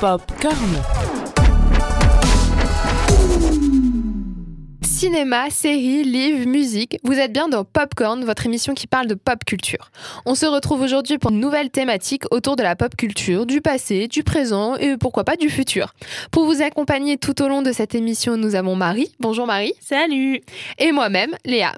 Popcorn. Cinéma, séries, livres, musique, vous êtes bien dans Popcorn, votre émission qui parle de pop culture. On se retrouve aujourd'hui pour une nouvelle thématique autour de la pop culture, du passé, du présent et pourquoi pas du futur. Pour vous accompagner tout au long de cette émission, nous avons Marie. Bonjour Marie. Salut. Et moi-même, Léa.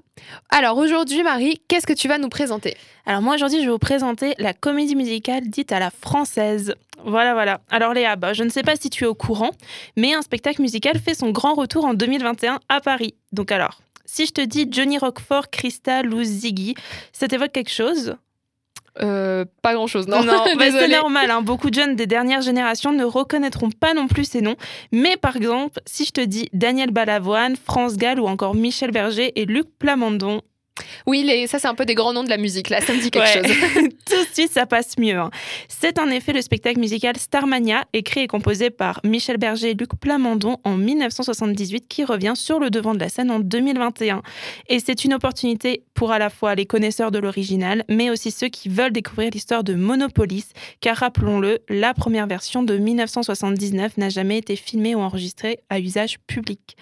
Alors aujourd'hui Marie, qu'est-ce que tu vas nous présenter? Alors moi aujourd'hui je vais vous présenter la comédie musicale dite à la française. Voilà, voilà. Alors Léa, bah, je ne sais pas si tu es au courant, mais un spectacle musical fait son grand retour en 2021 à Paris. Donc alors, si je te dis Johnny Roquefort, Crystal ou Ziggy, ça t'évoque quelque chose? Euh, pas grand chose, non. Non, bah, c'est normal. Hein. Beaucoup de jeunes des dernières générations ne reconnaîtront pas non plus ces noms. Mais par exemple, si je te dis Daniel Balavoine, France Gall ou encore Michel Berger et Luc Plamondon, oui, les, ça c'est un peu des grands noms de la musique, là, ça me dit quelque chose. Tout de suite, ça passe mieux. Hein. C'est en effet le spectacle musical Starmania, écrit et composé par Michel Berger et Luc Plamondon en 1978, qui revient sur le devant de la scène en 2021. Et c'est une opportunité pour à la fois les connaisseurs de l'original, mais aussi ceux qui veulent découvrir l'histoire de Monopolis, car rappelons-le, la première version de 1979 n'a jamais été filmée ou enregistrée à usage public.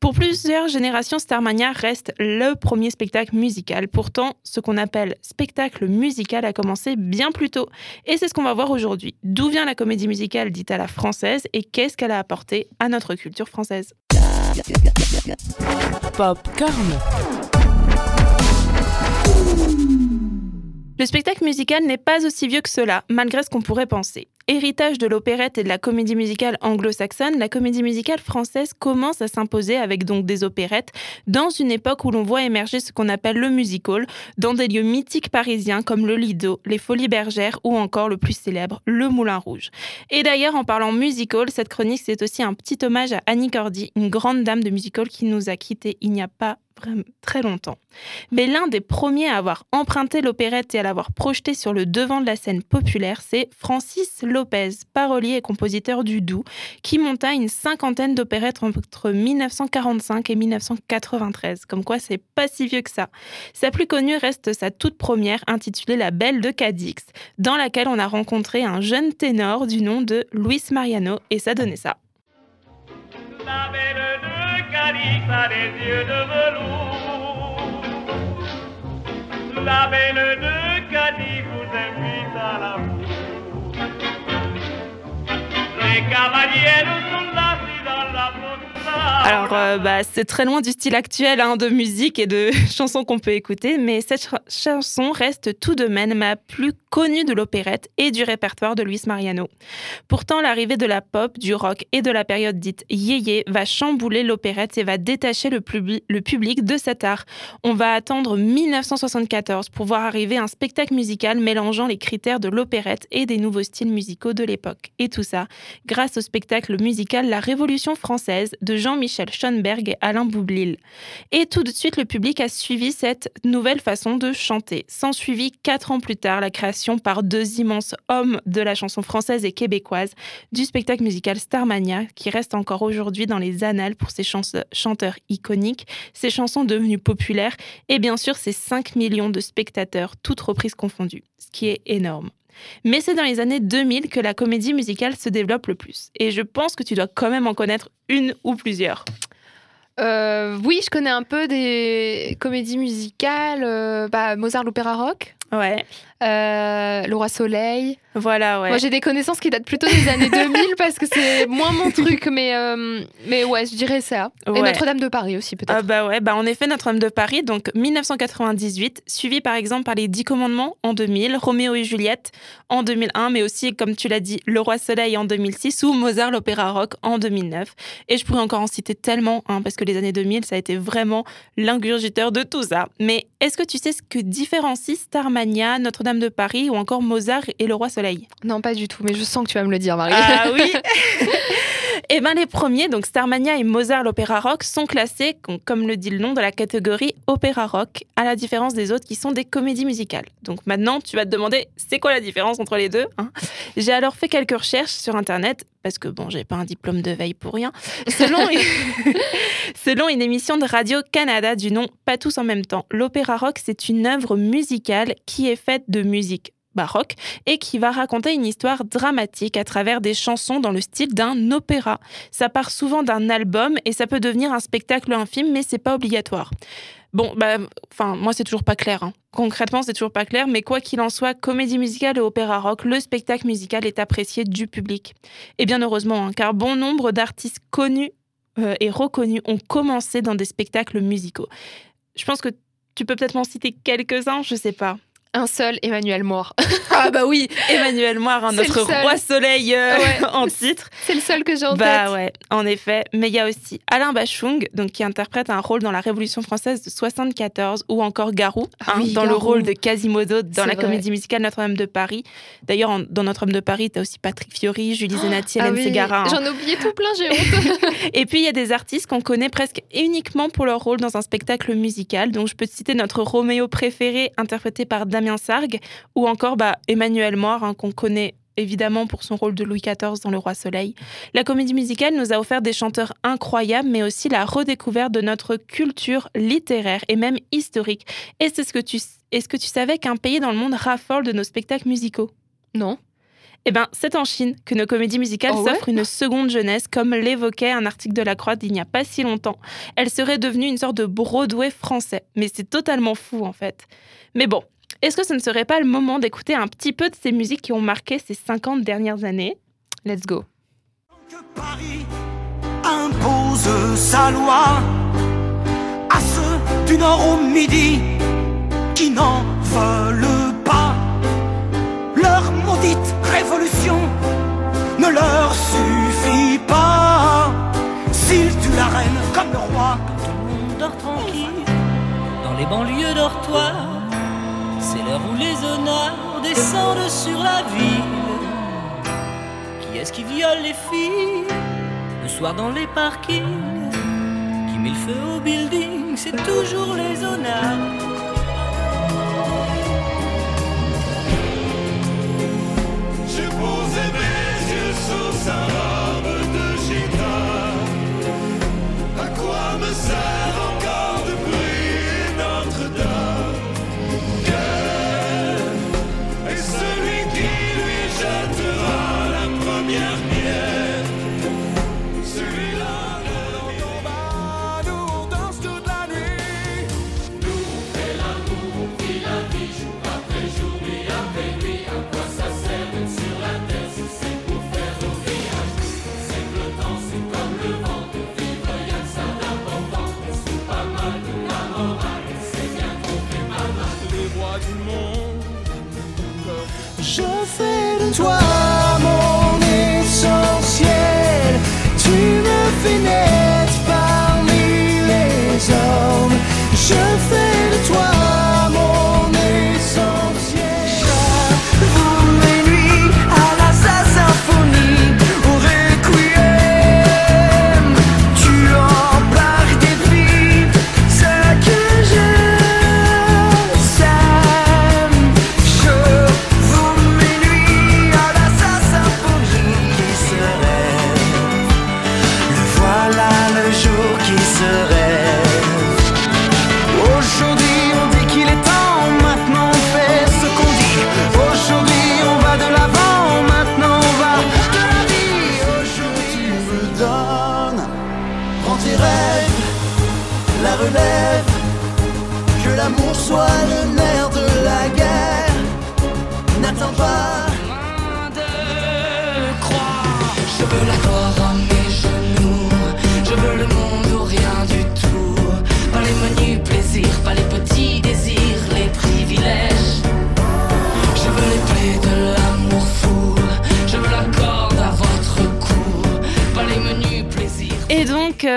Pour plusieurs générations, Starmania reste le premier spectacle musical. Pourtant, ce qu'on appelle spectacle musical a commencé bien plus tôt. Et c'est ce qu'on va voir aujourd'hui. D'où vient la comédie musicale dite à la française et qu'est-ce qu'elle a apporté à notre culture française? Popcorn. Le spectacle musical n'est pas aussi vieux que cela, malgré ce qu'on pourrait penser. Héritage de l'opérette et de la comédie musicale anglo-saxonne, la comédie musicale française commence à s'imposer avec donc des opérettes dans une époque où l'on voit émerger ce qu'on appelle le musical dans des lieux mythiques parisiens comme le Lido, les Folies Bergères ou encore le plus célèbre, le Moulin Rouge. Et d'ailleurs, en parlant musical, cette chronique c'est aussi un petit hommage à Annie Cordy, une grande dame de musical qui nous a quittés il n'y a pas très longtemps. Mais l'un des premiers à avoir emprunté l'opérette et à l'avoir projeté sur le devant de la scène populaire, c'est Francis Lopez, parolier et compositeur du Doubs, qui monta une cinquantaine d'opérettes entre 1945 et 1993. Comme quoi, c'est pas si vieux que ça. Sa plus connue reste sa toute première, intitulée La Belle de Cadix, dans laquelle on a rencontré un jeune ténor du nom de Luis Mariano, et ça donnait ça. La belle de Cadix a les yeux de velours. La belle de Cadix vous invite à la Alors, euh, bah, c'est très loin du style actuel hein, de musique et de chansons qu'on peut écouter, mais cette chanson reste tout de même ma plus connue de l'opérette et du répertoire de Luis Mariano. Pourtant, l'arrivée de la pop, du rock et de la période dite yéyé va chambouler l'opérette et va détacher le, le public de cet art. On va attendre 1974 pour voir arriver un spectacle musical mélangeant les critères de l'opérette et des nouveaux styles musicaux de l'époque. Et tout ça grâce au spectacle musical La Révolution française de Jean-Michel Schoenberg et Alain Boublil. Et tout de suite, le public a suivi cette nouvelle façon de chanter. S'en suivit quatre ans plus tard la création par deux immenses hommes de la chanson française et québécoise du spectacle musical Starmania, qui reste encore aujourd'hui dans les annales pour ses chanteurs iconiques, ses chansons devenues populaires et bien sûr ses 5 millions de spectateurs, toutes reprises confondues, ce qui est énorme. Mais c'est dans les années 2000 que la comédie musicale se développe le plus. Et je pense que tu dois quand même en connaître une ou plusieurs. Euh, oui, je connais un peu des comédies musicales. Euh, bah, Mozart, l'opéra rock. Ouais. Euh, le roi soleil. Voilà, ouais. Moi, j'ai des connaissances qui datent plutôt des années 2000 parce que c'est moins mon truc, mais, euh, mais ouais, je dirais ça. Et Notre-Dame de Paris aussi, peut-être. Ah bah ouais, bah en effet, Notre-Dame de Paris, donc 1998, suivi par exemple par les Dix Commandements en 2000, Roméo et Juliette en 2001, mais aussi, comme tu l'as dit, Le Roi Soleil en 2006 ou Mozart, l'opéra rock en 2009. Et je pourrais encore en citer tellement, hein, parce que les années 2000, ça a été vraiment l'ingurgiteur de tout ça. Mais est-ce que tu sais ce que différencie Notre-Dame de Paris ou encore Mozart et Le Roi Soleil non, pas du tout, mais je sens que tu vas me le dire, Marie. Ah oui Et eh bien les premiers, donc Starmania et Mozart l'opéra rock, sont classés, comme le dit le nom, dans la catégorie opéra rock, à la différence des autres qui sont des comédies musicales. Donc maintenant, tu vas te demander, c'est quoi la différence entre les deux hein? J'ai alors fait quelques recherches sur Internet, parce que bon, j'ai pas un diplôme de veille pour rien. Selon une... Selon une émission de Radio-Canada du nom Pas tous en même temps, l'opéra rock, c'est une œuvre musicale qui est faite de musique baroque et qui va raconter une histoire dramatique à travers des chansons dans le style d'un opéra. Ça part souvent d'un album et ça peut devenir un spectacle ou un film, mais c'est pas obligatoire. Bon, bah, enfin, moi, c'est toujours pas clair. Hein. Concrètement, c'est toujours pas clair, mais quoi qu'il en soit, comédie musicale et opéra rock, le spectacle musical est apprécié du public. Et bien heureusement, hein, car bon nombre d'artistes connus euh, et reconnus ont commencé dans des spectacles musicaux. Je pense que tu peux peut-être m'en citer quelques-uns, je sais pas. Un seul, Emmanuel Moir. ah bah oui, Emmanuel Moir, hein, notre roi soleil euh, en titre. C'est le seul que j'ai en bah, Bah ouais, en effet. Mais il y a aussi Alain Bachung, donc qui interprète un rôle dans la Révolution française de 74, ou encore Garou, ah hein, dans le rôle de Quasimodo dans la comédie musicale Notre-Dame de Paris. D'ailleurs, dans Notre-Dame de Paris, tu as aussi Patrick Fiori, Julie ah, Zenati, Hélène ah Ségara. Hein. J'en ai oublié tout plein, j'ai honte. Et puis il y a des artistes qu'on connaît presque uniquement pour leur rôle dans un spectacle musical. Donc je peux te citer notre Roméo préféré, interprété par Damien Sargue ou encore bah, Emmanuel Moir, hein, qu'on connaît évidemment pour son rôle de Louis XIV dans Le Roi Soleil. La comédie musicale nous a offert des chanteurs incroyables, mais aussi la redécouverte de notre culture littéraire et même historique. Et c'est ce que tu, est-ce que tu savais qu'un pays dans le monde raffole de nos spectacles musicaux? Non. Eh bien, c'est en Chine que nos comédies musicales oh s'offrent une seconde jeunesse, comme l'évoquait un article de La Croix d'il n'y a pas si longtemps. Elle serait devenue une sorte de Broadway français. Mais c'est totalement fou, en fait. Mais bon, est-ce que ce ne serait pas le moment d'écouter un petit peu de ces musiques qui ont marqué ces 50 dernières années? Let's go. Que Paris impose sa loi à ceux du nord au midi qui n'en veulent pas. Leur maudite révolution ne leur suffit pas. S'ils tuent la reine comme le roi, tout le monde dort tranquille dans les banlieues dortoirs où les honneurs descendent sur la ville. Qui est-ce qui viole les filles le soir dans les parkings? Qui met le feu au building C'est toujours les honneurs. Seigneur, trop fait mal à tous les rois du monde. Je fais.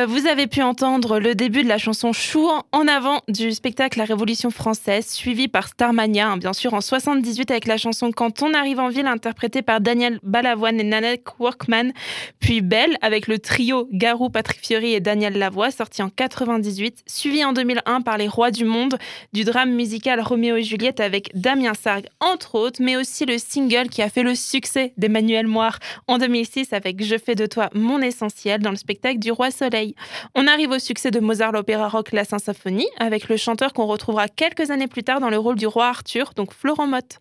Vous avez pu entendre le début de la chanson Chou en avant du spectacle La Révolution française, suivi par Starmania, hein, bien sûr, en 78 avec la chanson Quand on arrive en ville, interprétée par Daniel Balavoine et Nanette Workman, puis Belle avec le trio Garou, Patrick Fiori et Daniel Lavoie, sorti en 98, suivi en 2001 par Les Rois du Monde, du drame musical Roméo et Juliette avec Damien Sargue, entre autres, mais aussi le single qui a fait le succès d'Emmanuel Moire en 2006 avec Je fais de toi mon essentiel dans le spectacle du Roi soleil. On arrive au succès de Mozart l'opéra rock La Saint-Symphonie, avec le chanteur qu'on retrouvera quelques années plus tard dans le rôle du roi Arthur, donc Florent Motte.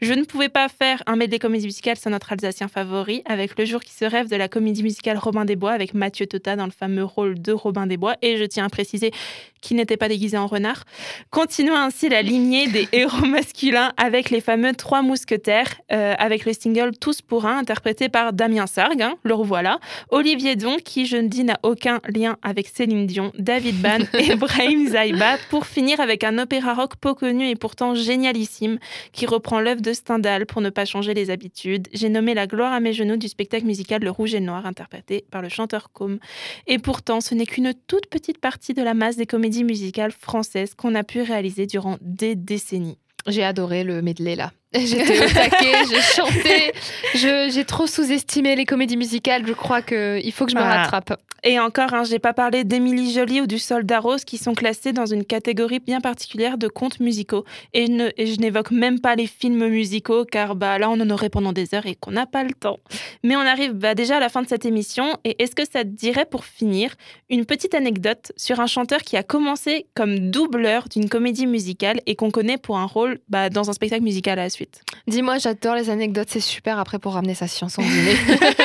Je ne pouvais pas faire un medley comédie musicale sans notre Alsacien favori, avec Le jour qui se rêve de la comédie musicale Robin des Bois, avec Mathieu Tota dans le fameux rôle de Robin des Bois, et je tiens à préciser qu'il n'était pas déguisé en renard. Continuons ainsi la lignée des héros masculins avec les fameux Trois Mousquetaires, euh, avec le single Tous pour un, interprété par Damien Sargue, hein, le revoilà, Olivier Don, qui je ne dis n'a aucun lien avec Céline Dion, David Ban et Brahim Zaiba, pour finir avec un opéra rock peu connu et pourtant génialissime, qui reprend l'œuvre de Stendhal pour ne pas changer les habitudes. J'ai nommé La gloire à mes genoux du spectacle musical Le Rouge et le Noir, interprété par le chanteur Com. Et pourtant, ce n'est qu'une toute petite partie de la masse des comédies musicales françaises qu'on a pu réaliser durant des décennies. J'ai adoré le medley là. J'étais au taquet, j'ai chanté. Je- J'ai trop sous-estimé les comédies musicales. Je crois qu'il faut que je me Ah. rattrape. Et encore, hein, j'ai pas parlé d'Émilie Joly ou du Soldat Rose qui sont classés dans une catégorie bien particulière de contes musicaux. Et je, ne- et je n'évoque même pas les films musicaux car bah, là on en aurait pendant des heures et qu'on n'a pas le temps. Mais on arrive bah, déjà à la fin de cette émission et est-ce que ça te dirait pour finir une petite anecdote sur un chanteur qui a commencé comme doubleur d'une comédie musicale et qu'on connaît pour un rôle bah, dans un spectacle musical à la suite Dis-moi, j'adore les anecdotes, c'est super après pour ramener sa science en dîner.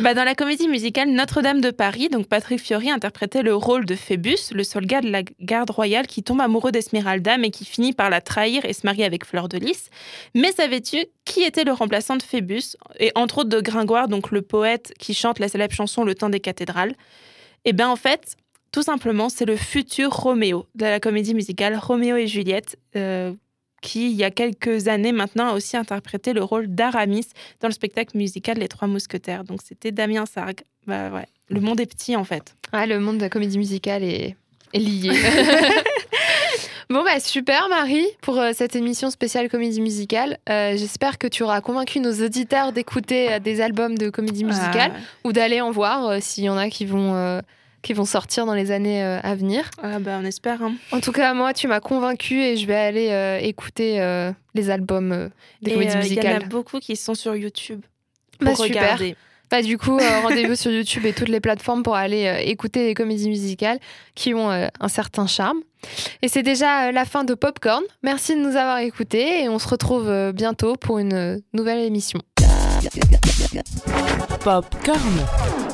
Bah, dans la comédie musicale Notre-Dame de Paris, donc Patrick Fiori interprétait le rôle de Phébus, le soldat de la garde royale qui tombe amoureux d'Esmeralda mais qui finit par la trahir et se marier avec Fleur de Lys. Mais savais-tu qui était le remplaçant de Phébus Et entre autres de Gringoire, donc le poète qui chante la célèbre chanson Le temps des cathédrales? Eh bien en fait, tout simplement, c'est le futur Roméo de la comédie musicale Roméo et Juliette. euh, qui, il y a quelques années maintenant, a aussi interprété le rôle d'Aramis dans le spectacle musical Les Trois Mousquetaires. Donc c'était Damien Sargue. Bah ouais, le monde est petit en fait. Ah, le monde de la comédie musicale est, est lié. bon, bah super, Marie, pour euh, cette émission spéciale comédie musicale. Euh, J'espère que tu auras convaincu nos auditeurs d'écouter euh, des albums de comédie musicale ou d'aller en voir s'il y en a qui vont, qui vont sortir dans les années euh, à venir. Ah, ah bah on espère. hein. En tout cas, moi, tu m'as convaincue et je vais aller euh, écouter euh, les albums euh, des Et, comédies euh, Il y en a musicales. beaucoup qui sont sur YouTube. Pour Bah, super. regarder. Bah, du coup, euh, rendez-vous sur YouTube et toutes les plateformes pour aller euh, écouter les comédies musicales qui ont euh, un certain charme. Et c'est déjà euh, la fin de Popcorn. Merci de nous avoir écoutés et on se retrouve euh, bientôt pour une euh, nouvelle émission. Popcorn.